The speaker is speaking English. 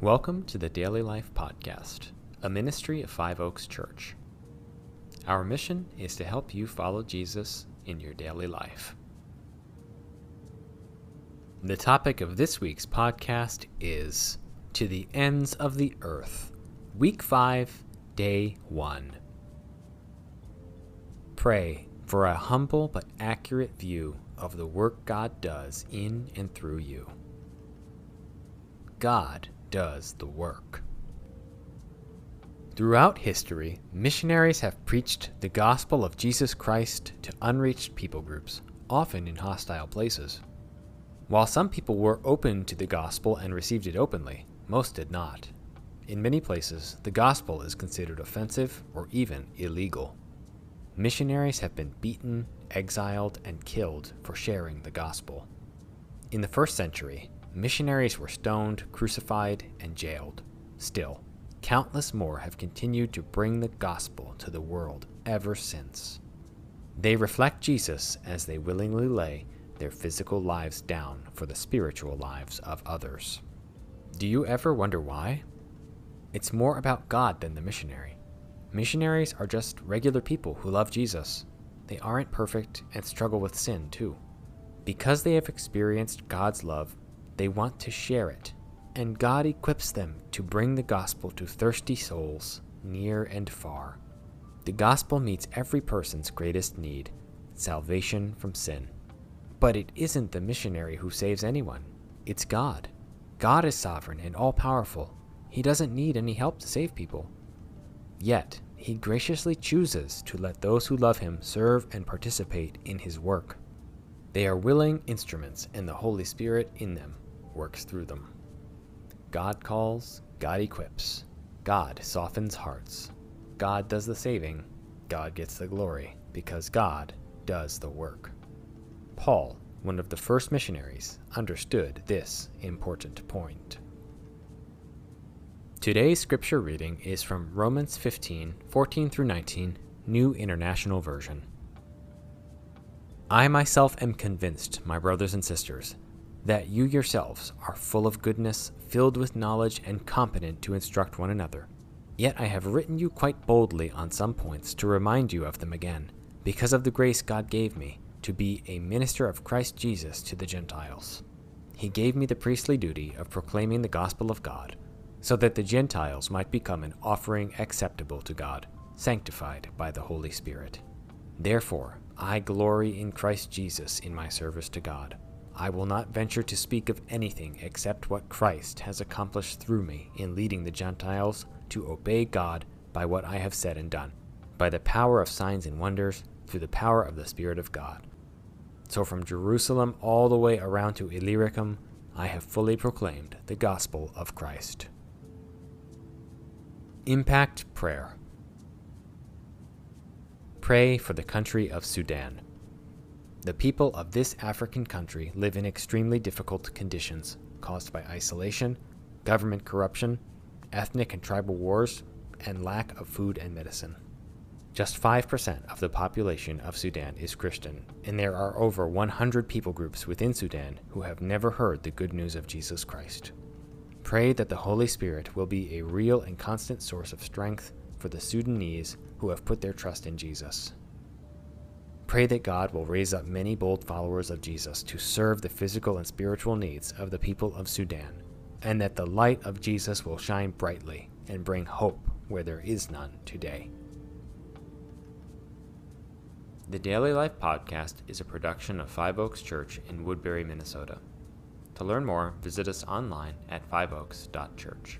Welcome to the Daily Life Podcast, a ministry of Five Oaks Church. Our mission is to help you follow Jesus in your daily life. The topic of this week's podcast is To the Ends of the Earth, Week 5, Day 1. Pray for a humble but accurate view of the work God does in and through you. God does the work. Throughout history, missionaries have preached the gospel of Jesus Christ to unreached people groups, often in hostile places. While some people were open to the gospel and received it openly, most did not. In many places, the gospel is considered offensive or even illegal. Missionaries have been beaten, exiled, and killed for sharing the gospel. In the first century, missionaries were stoned, crucified, and jailed. Still, countless more have continued to bring the gospel to the world ever since. They reflect Jesus as they willingly lay their physical lives down for the spiritual lives of others. Do you ever wonder why? It's more about God than the missionary. Missionaries are just regular people who love Jesus. They aren't perfect and struggle with sin, too. Because they have experienced God's love, they want to share it, and God equips them to bring the gospel to thirsty souls near and far. The gospel meets every person's greatest need salvation from sin. But it isn't the missionary who saves anyone, it's God. God is sovereign and all powerful. He doesn't need any help to save people. Yet, He graciously chooses to let those who love Him serve and participate in His work. They are willing instruments, and the Holy Spirit in them works through them. God calls, God equips, God softens hearts. God does the saving, God gets the glory, because God does the work. Paul, one of the first missionaries, understood this important point. Today's scripture reading is from Romans 15 14 through 19, New International Version. I myself am convinced, my brothers and sisters, that you yourselves are full of goodness, filled with knowledge, and competent to instruct one another. Yet I have written you quite boldly on some points to remind you of them again, because of the grace God gave me to be a minister of Christ Jesus to the Gentiles. He gave me the priestly duty of proclaiming the gospel of God, so that the Gentiles might become an offering acceptable to God, sanctified by the Holy Spirit. Therefore, I glory in Christ Jesus in my service to God. I will not venture to speak of anything except what Christ has accomplished through me in leading the Gentiles to obey God by what I have said and done, by the power of signs and wonders, through the power of the Spirit of God. So from Jerusalem all the way around to Illyricum, I have fully proclaimed the gospel of Christ. Impact Prayer Pray for the country of Sudan. The people of this African country live in extremely difficult conditions caused by isolation, government corruption, ethnic and tribal wars, and lack of food and medicine. Just 5% of the population of Sudan is Christian, and there are over 100 people groups within Sudan who have never heard the good news of Jesus Christ. Pray that the Holy Spirit will be a real and constant source of strength for the Sudanese who have put their trust in Jesus. Pray that God will raise up many bold followers of Jesus to serve the physical and spiritual needs of the people of Sudan, and that the light of Jesus will shine brightly and bring hope where there is none today. The Daily Life Podcast is a production of Five Oaks Church in Woodbury, Minnesota. To learn more, visit us online at fiveoaks.church.